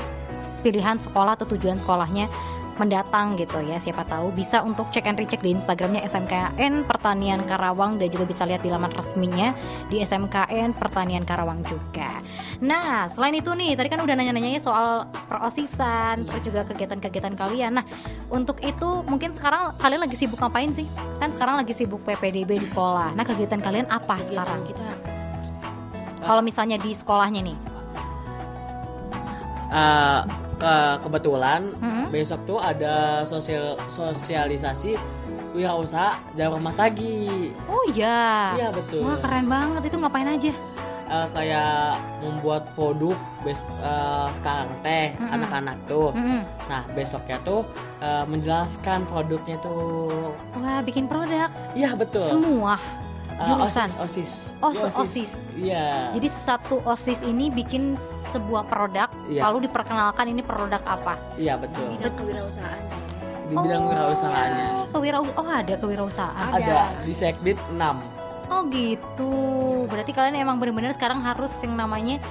pilihan sekolah atau tujuan sekolahnya mendatang gitu ya siapa tahu bisa untuk cek and recheck di Instagramnya SMKN Pertanian Karawang dan juga bisa lihat di laman resminya di SMKN Pertanian Karawang juga. Nah selain itu nih tadi kan udah nanya-nanya soal perosisan terus juga kegiatan-kegiatan kalian. Nah untuk itu mungkin sekarang kalian lagi sibuk ngapain sih? Kan sekarang lagi sibuk PPDB di sekolah. Nah kegiatan kalian apa
Kegiatan
sekarang?
kita
Kalau misalnya di sekolahnya nih?
Eh, ke kebetulan
Mm-mm.
besok tuh ada sosial sosialisasi wirausaha Jawa Masagi.
Oh iya.
Iya betul.
Wah keren banget itu ngapain aja?
Eh, kayak membuat produk bes eh, sekarang teh
Mm-mm.
anak-anak tuh.
Mm-mm.
Nah besoknya tuh eh, menjelaskan produknya tuh.
Wah bikin produk
Iya betul.
semua.
Eh,
jurusan.
osis osis.
Oh,
Iya,
osis.
Iya.
Jadi satu osis ini bikin sebuah produk,
Iya.
lalu diperkenalkan ini produk apa?
Iya betul.
bidang kewirausahaan.
Di bidang.
Oh, kewirau- oh ada kewirausahaan.
Ada.
Ada di Sekbid 6.
Oh gitu. Berarti kalian emang benar-benar sekarang harus yang namanya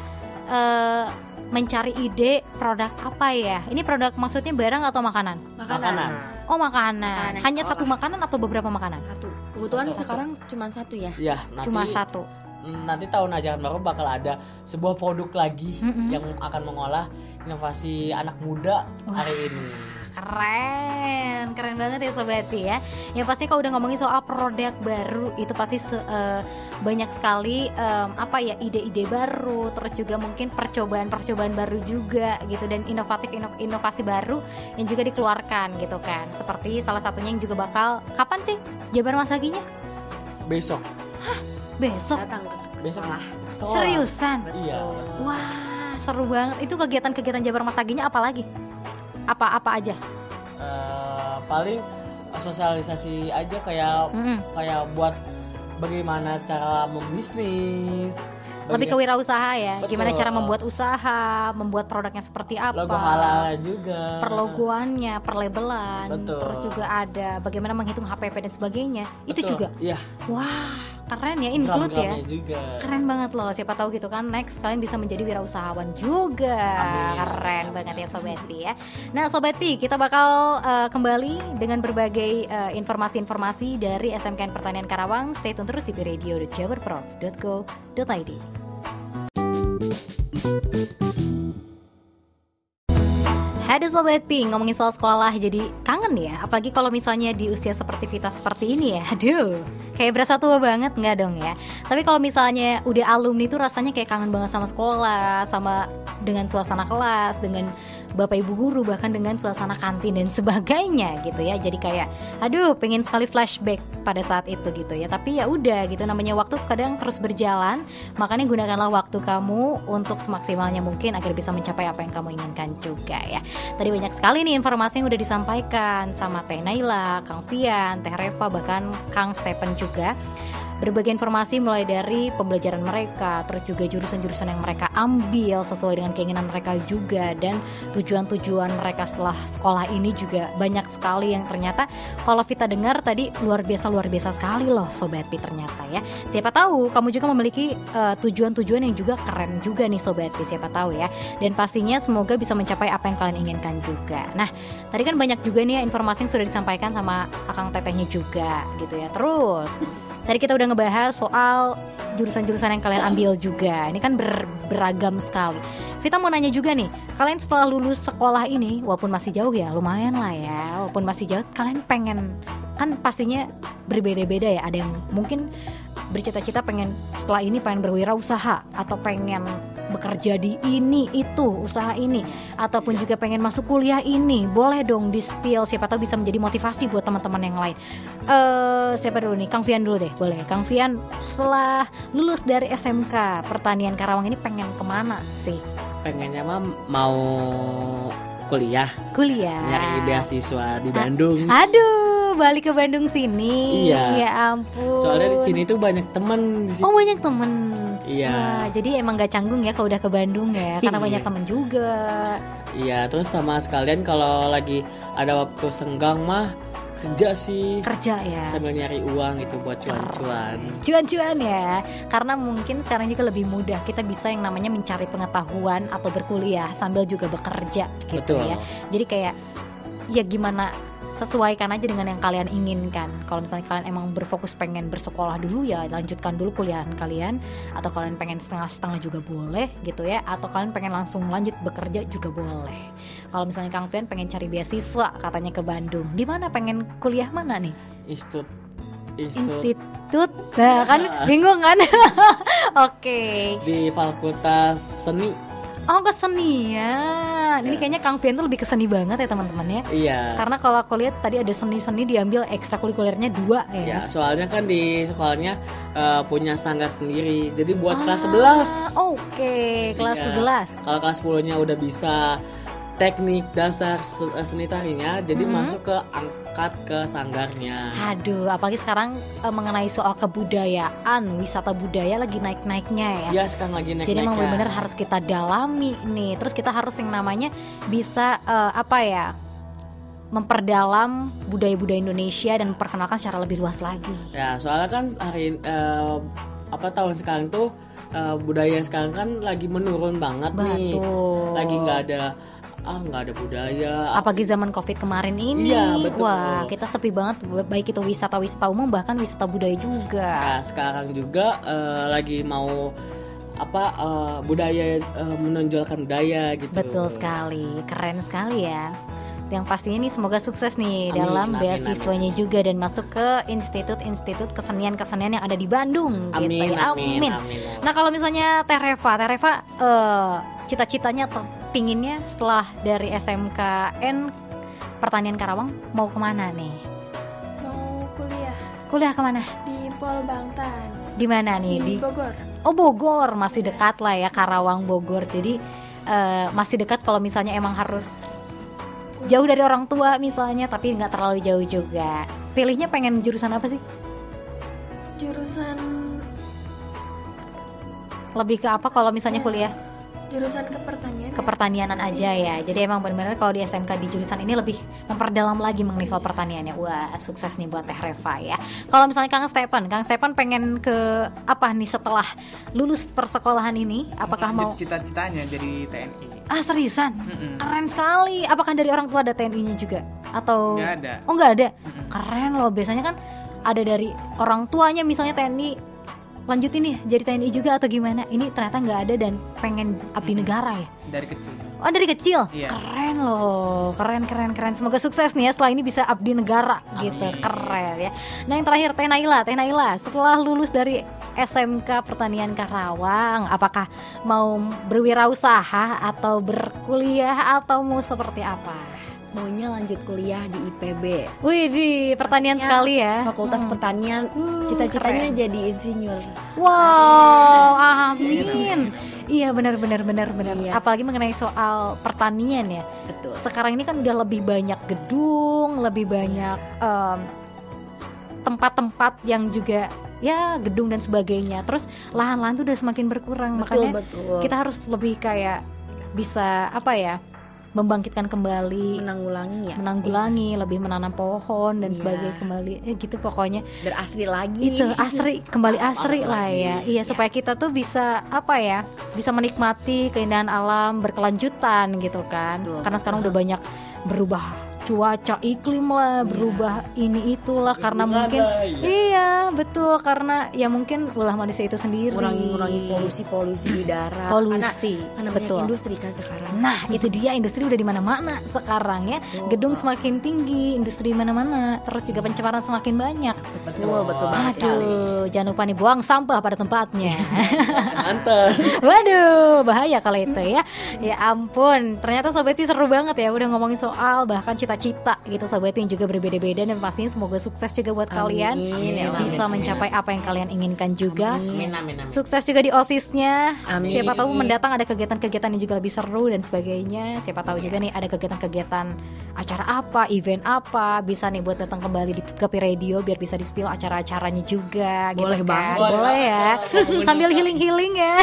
eh mencari ide produk apa ya? Ini produk maksudnya barang atau makanan?
Makanan.
Oh makanan.
Makanan.
Hanya
Oh.
satu makanan atau beberapa makanan?
Satu. Kebetulan
Satu.
sekarang cuma satu ya.
Iya, nanti
Cuma satu.
mm, nanti tahun ajaran baru bakal ada sebuah produk lagi
Mm-mm.
yang akan mengolah inovasi anak muda
Wah.
hari ini.
Keren, keren banget ya Sobat ya. Yang pasti kalau udah ngomongin soal produk baru itu pasti se- eh, banyak sekali em, apa ya ide-ide baru, terus juga mungkin percobaan-percobaan baru juga gitu dan inovatif ino- inovasi baru yang juga dikeluarkan gitu kan. Seperti salah satunya yang juga bakal kapan sih Jabar Masaginya?
Besok.
Besok.
Datang ke
Besok.
sekolah.
Sekolah.
Seriusan?
Iya.
Wah, seru banget. Itu kegiatan-kegiatan Jabar Masaginya apa lagi? Apa-apa aja?
Eh, paling sosialisasi aja kayak
Mm-mm.
kayak buat bagaimana cara membisnis.
Lebih ke wirausaha ya.
Betul.
Gimana cara membuat usaha, membuat produknya seperti apa.
logo halal juga.
Perlogoannya, perlabelan,
Betul.
terus juga ada bagaimana menghitung HPP dan sebagainya. Itu
Betul.
juga.
Iya,
Wah, keren ya, include ya.
juga.
Keren banget loh, siapa tahu gitu kan next kalian bisa menjadi wirausahawan juga.
Amin.
Keren banget ya Sobat Pi ya. Nah Sobat Pi, kita bakal eh, kembali dengan berbagai eh, informasi-informasi dari SMKN Pertanian Karawang. Stay tune terus di radio.jabarprof.go.id. Hadi Sobat Pi, ngomongin soal sekolah jadi kangen ya. Apalagi kalau misalnya di usia seperti Vita seperti ini ya. Aduh, Kayak berasa tua banget. Nggak dong ya? Tapi kalau misalnya udah alumni tuh rasanya kayak kangen banget sama sekolah, sama dengan suasana kelas, dengan bapak ibu guru, bahkan dengan suasana kantin dan sebagainya gitu ya. Jadi kayak, aduh, pengen sekali flashback pada saat itu gitu ya. Tapi ya udah gitu, namanya waktu kadang terus berjalan. Makanya gunakanlah waktu kamu untuk semaksimalnya mungkin agar bisa mencapai apa yang kamu inginkan juga ya. Tadi banyak sekali nih informasi yang udah disampaikan sama Teh Naila, Kang Fian, Teh Reva, bahkan Kang Stephen juga berbagai informasi mulai dari pembelajaran mereka, terus juga jurusan-jurusan yang mereka ambil sesuai dengan keinginan mereka juga dan tujuan-tujuan mereka setelah sekolah ini juga banyak sekali yang ternyata kalau Vita dengar tadi luar biasa luar biasa sekali loh Sobat Pi ternyata ya. Siapa tahu kamu juga memiliki uh, tujuan-tujuan yang juga keren juga nih Sobat Pi siapa tahu ya. Dan pastinya semoga bisa mencapai apa yang kalian inginkan juga. Nah, tadi kan banyak juga nih ya informasi yang sudah disampaikan sama Akang Tetehnya juga gitu ya. Terus Tadi kita udah ngebahas soal jurusan-jurusan yang kalian ambil juga. Ini kan ber, beragam sekali. Vita mau nanya juga nih, kalian setelah lulus sekolah ini, walaupun masih jauh ya, lumayan lah ya, walaupun masih jauh, kalian pengen kan pastinya berbeda-beda ya. Ada yang mungkin bercita-cita pengen setelah ini pengen berwirausaha atau pengen bekerja di ini itu usaha ini ataupun juga pengen masuk kuliah ini boleh dong di spill siapa tahu bisa menjadi motivasi buat teman-teman yang lain. Uh, siapa dulu nih? Kang Fian dulu deh boleh. Kang Fian setelah lulus dari SMK pertanian Karawang ini pengen ke mana sih?
Pengennya mah mau kuliah.
Kuliah.
Nyari beasiswa di Bandung.
aduh balik ke Bandung sini
Iya.
ya ampun
soalnya di sini tuh banyak sini.
oh banyak temen
Iya.
Wah, jadi emang gak canggung ya kalau udah ke Bandung ya karena
Iya.
banyak temen juga
Iya, terus sama sekalian kalau lagi ada waktu senggang mah kerja sih
kerja ya
sambil nyari uang itu buat cuan-cuan.
cuan-cuan ya karena mungkin sekarang juga lebih mudah kita bisa yang namanya mencari pengetahuan atau berkuliah sambil juga bekerja gitu
Betul.
ya jadi kayak ya gimana sesuaikan aja dengan yang kalian inginkan. Kalau misalnya kalian emang berfokus pengen bersekolah dulu ya lanjutkan dulu kuliahan kalian. Atau kalian pengen setengah-setengah juga boleh gitu ya. Atau kalian pengen langsung lanjut bekerja juga boleh. Kalau misalnya Kang Fian pengen cari beasiswa katanya ke Bandung. Di mana pengen kuliah mana nih?
Institut Institut.
Institut. Nah kan bingung kan? Oke.
Di Fakultas Seni.
Oh kesenian ini kayaknya Kang Fian tuh lebih ke seni banget ya teman-teman ya
Iya.
karena kalau aku lihat tadi ada seni-seni diambil ekstrakurikulernya dua
Ya,
ya
soalnya kan di sekolahnya eh, punya sanggar sendiri. Jadi buat kelas
Ah,
11.
oke kelas
Iya.
11
Kalau kelas 10-nya udah bisa teknik dasar se- seni tarinya, jadi
Mhm.
masuk ke angkat ke sanggarnya.
Aduh, apalagi sekarang eh, mengenai soal kebudayaan, wisata budaya lagi naik-naiknya ya.
Iya, sekarang lagi naik
Jadi emang benar-benar harus kita dalami nih. Terus kita harus yang namanya bisa eh, apa ya? memperdalam budaya-budaya Indonesia dan memperkenalkan secara lebih luas lagi.
Ya, soalnya kan hari eh, apa tahun sekarang tuh eh, budaya sekarang kan lagi menurun banget nih.
Betul.
Lagi nggak ada ah nggak ada budaya.
Apalagi zaman Covid kemarin ini,
Iya, betul.
wah kita sepi banget. Baik itu wisata-wisata umum bahkan wisata budaya juga.
Nah, sekarang juga eh, lagi mau apa eh, budaya eh, menonjolkan budaya gitu.
Betul sekali, keren sekali ya. Yang pastinya nih semoga sukses nih
Amin,
dalam
amin,
beasiswanya juga dan masuk ke institut-institut kesenian-kesenian yang ada di Bandung
Amin,
gitu ya.
amin, amin.
Nah kalau misalnya Teh Reva, Teh Reva eh, cita-citanya atau pinginnya setelah dari SMKN Pertanian Karawang mau ke mana nih?
Mau kuliah
Kuliah ke mana?
di Pol Bangtan
Di mana nih?
di
Di
Bogor.
Oh Bogor masih dekat lah ya Karawang Bogor. Jadi eh, masih dekat kalau misalnya emang harus jauh dari orang tua misalnya, tapi nggak terlalu jauh juga. Pilihnya pengen jurusan apa sih?
Jurusan
Lebih ke apa kalau misalnya kuliah?
Jurusan kepertanian. ya?
Kepertanianan aja ya. Jadi emang benar-benar kalau di SMK di jurusan ini lebih memperdalam lagi mengenai soal pertaniannya. Wah sukses nih buat Teh Reva ya. Kalau misalnya Kang Stepan, Kang Stepan pengen ke apa nih setelah lulus persekolahan ini? Apakah mau?
Cita-citanya jadi TNI?
Ah seriusan?
Mm-mm.
Keren sekali. Apakah dari orang tua ada TNI-nya juga? Atau
Nggak ada.
Oh nggak ada.
Mm-mm.
Keren loh. Biasanya kan ada dari orang tuanya misalnya TNI lanjutin nih jadi TNI juga atau gimana? Ini ternyata nggak ada dan pengen abdi negara ya.
dari kecil.
Oh dari kecil,
Iya.
keren loh, keren keren keren. Semoga sukses nih ya setelah ini bisa abdi negara gitu, keren ya. Nah yang terakhir Teh Naila, Teh Naila setelah lulus dari SMK Pertanian Karawang, apakah mau berwirausaha atau berkuliah atau mau seperti apa?
Maunya lanjut kuliah di IPB.
Wih di pertanian
Maksudnya
sekali ya.
Fakultas
Hmm.
Pertanian.
Hmm,
Cita-citanya jadi insinyur.
Wow, amin. Iya benar benar benar benar.
Iya.
Apalagi mengenai soal pertanian ya.
Betul.
sekarang ini kan udah lebih banyak gedung, lebih banyak em, tempat-tempat yang juga ya gedung dan sebagainya. Terus lahan-lahan tuh udah semakin berkurang,
Betul,
makanya
betul.
kita harus lebih kayak bisa apa ya? Membangkitkan kembali
menanggulangi ya.
menanggulangi, lebih menanam pohon dan
Iya.
sebagainya kembali. Eh gitu pokoknya.
Biar asri lagi.
Itu asri, kembali asri
Asri
lah ya.
lagi.
Iya, supaya kita tuh bisa apa ya? Bisa menikmati keindahan alam berkelanjutan gitu kan.
Betul.
Karena sekarang udah banyak berubah cuaca iklim lah, berubah ini itulah karena mungkin iya, betul karena ya mungkin ulah manusia itu sendiri.
Ngurangi ngurangi polusi-polusi di darat.
Polusi.
Karena,
betul.
industri kan sekarang.
Nah, itu dia industri udah di mana-mana sekarang ya. Gedung semakin tinggi, industri mana-mana, terus juga pencemaran semakin banyak.
betul, betul banget sekali.
Aduh, jangan lupa nih buang sampah pada tempatnya.
Mantap.
Waduh, bahaya kalau itu ya. Ya ampun, ternyata Sobat Pi seru banget ya udah ngomongin soal bahkan cita-cita gitu Sobat yang juga berbeda-beda dan pastinya semoga sukses juga buat kalian
Amin, ya
bisa
amin.
mencapai apa yang kalian inginkan juga.
Amin amin amin.
Sukses juga di OSISnya.
Amin.
Siapa tahu mendatang ada kegiatan-kegiatan yang juga lebih seru dan sebagainya. Siapa tahu juga nih ada kegiatan-kegiatan acara apa, event apa, bisa nih buat datang kembali di Kepi Radio biar bisa di-spill acara-acaranya juga
Boleh
gitu kan.
banget.
Boleh ya. Sambil healing-healing ya.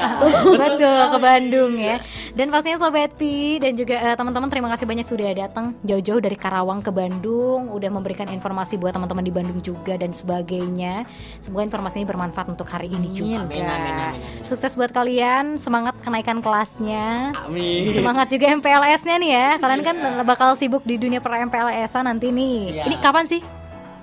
Betul ke Bandung ya. Dan pastinya Sobat Pi dan juga eh, teman-teman terima kasih banyak sudah datang jauh-jauh dari Karawang ke Bandung, udah memberikan informasi buat teman-teman di Bandung juga dan sebagainya. Semoga informasinya bermanfaat untuk hari ini juga.
Amin, amin, amin, amin.
Sukses buat kalian, semangat kenaikan kelasnya.
Amin.
Semangat juga MPLS-nya nih ya. Kalian kan bakal sibuk di dunia per MPLS-an nanti nih.
Iya.
Ini kapan sih?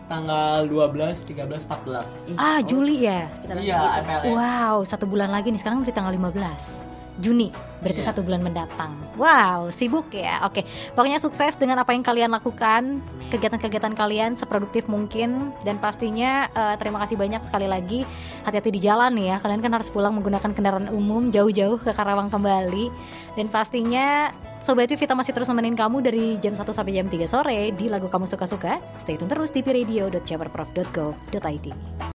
Tanggal 12, 13, 14.
Ah, Juli ya.
Sekitaran
Iya. MPLS.
Wow, satu bulan lagi nih. Sekarang udah tanggal 15 Juni. Berarti
Iya.
satu bulan mendatang. Wow, sibuk ya. Oke, pokoknya sukses dengan apa yang kalian lakukan, kegiatan-kegiatan kalian seproduktif mungkin dan pastinya eh, terima kasih banyak sekali lagi. Hati-hati di jalan ya. Kalian kan harus pulang menggunakan kendaraan umum jauh-jauh ke Karawang kembali. Dan pastinya Sobat Vita masih terus nemenin kamu dari jam 1 sampai jam 3 sore di lagu kamu suka-suka. Stay tune terus di piradio.jabarprof.go.id.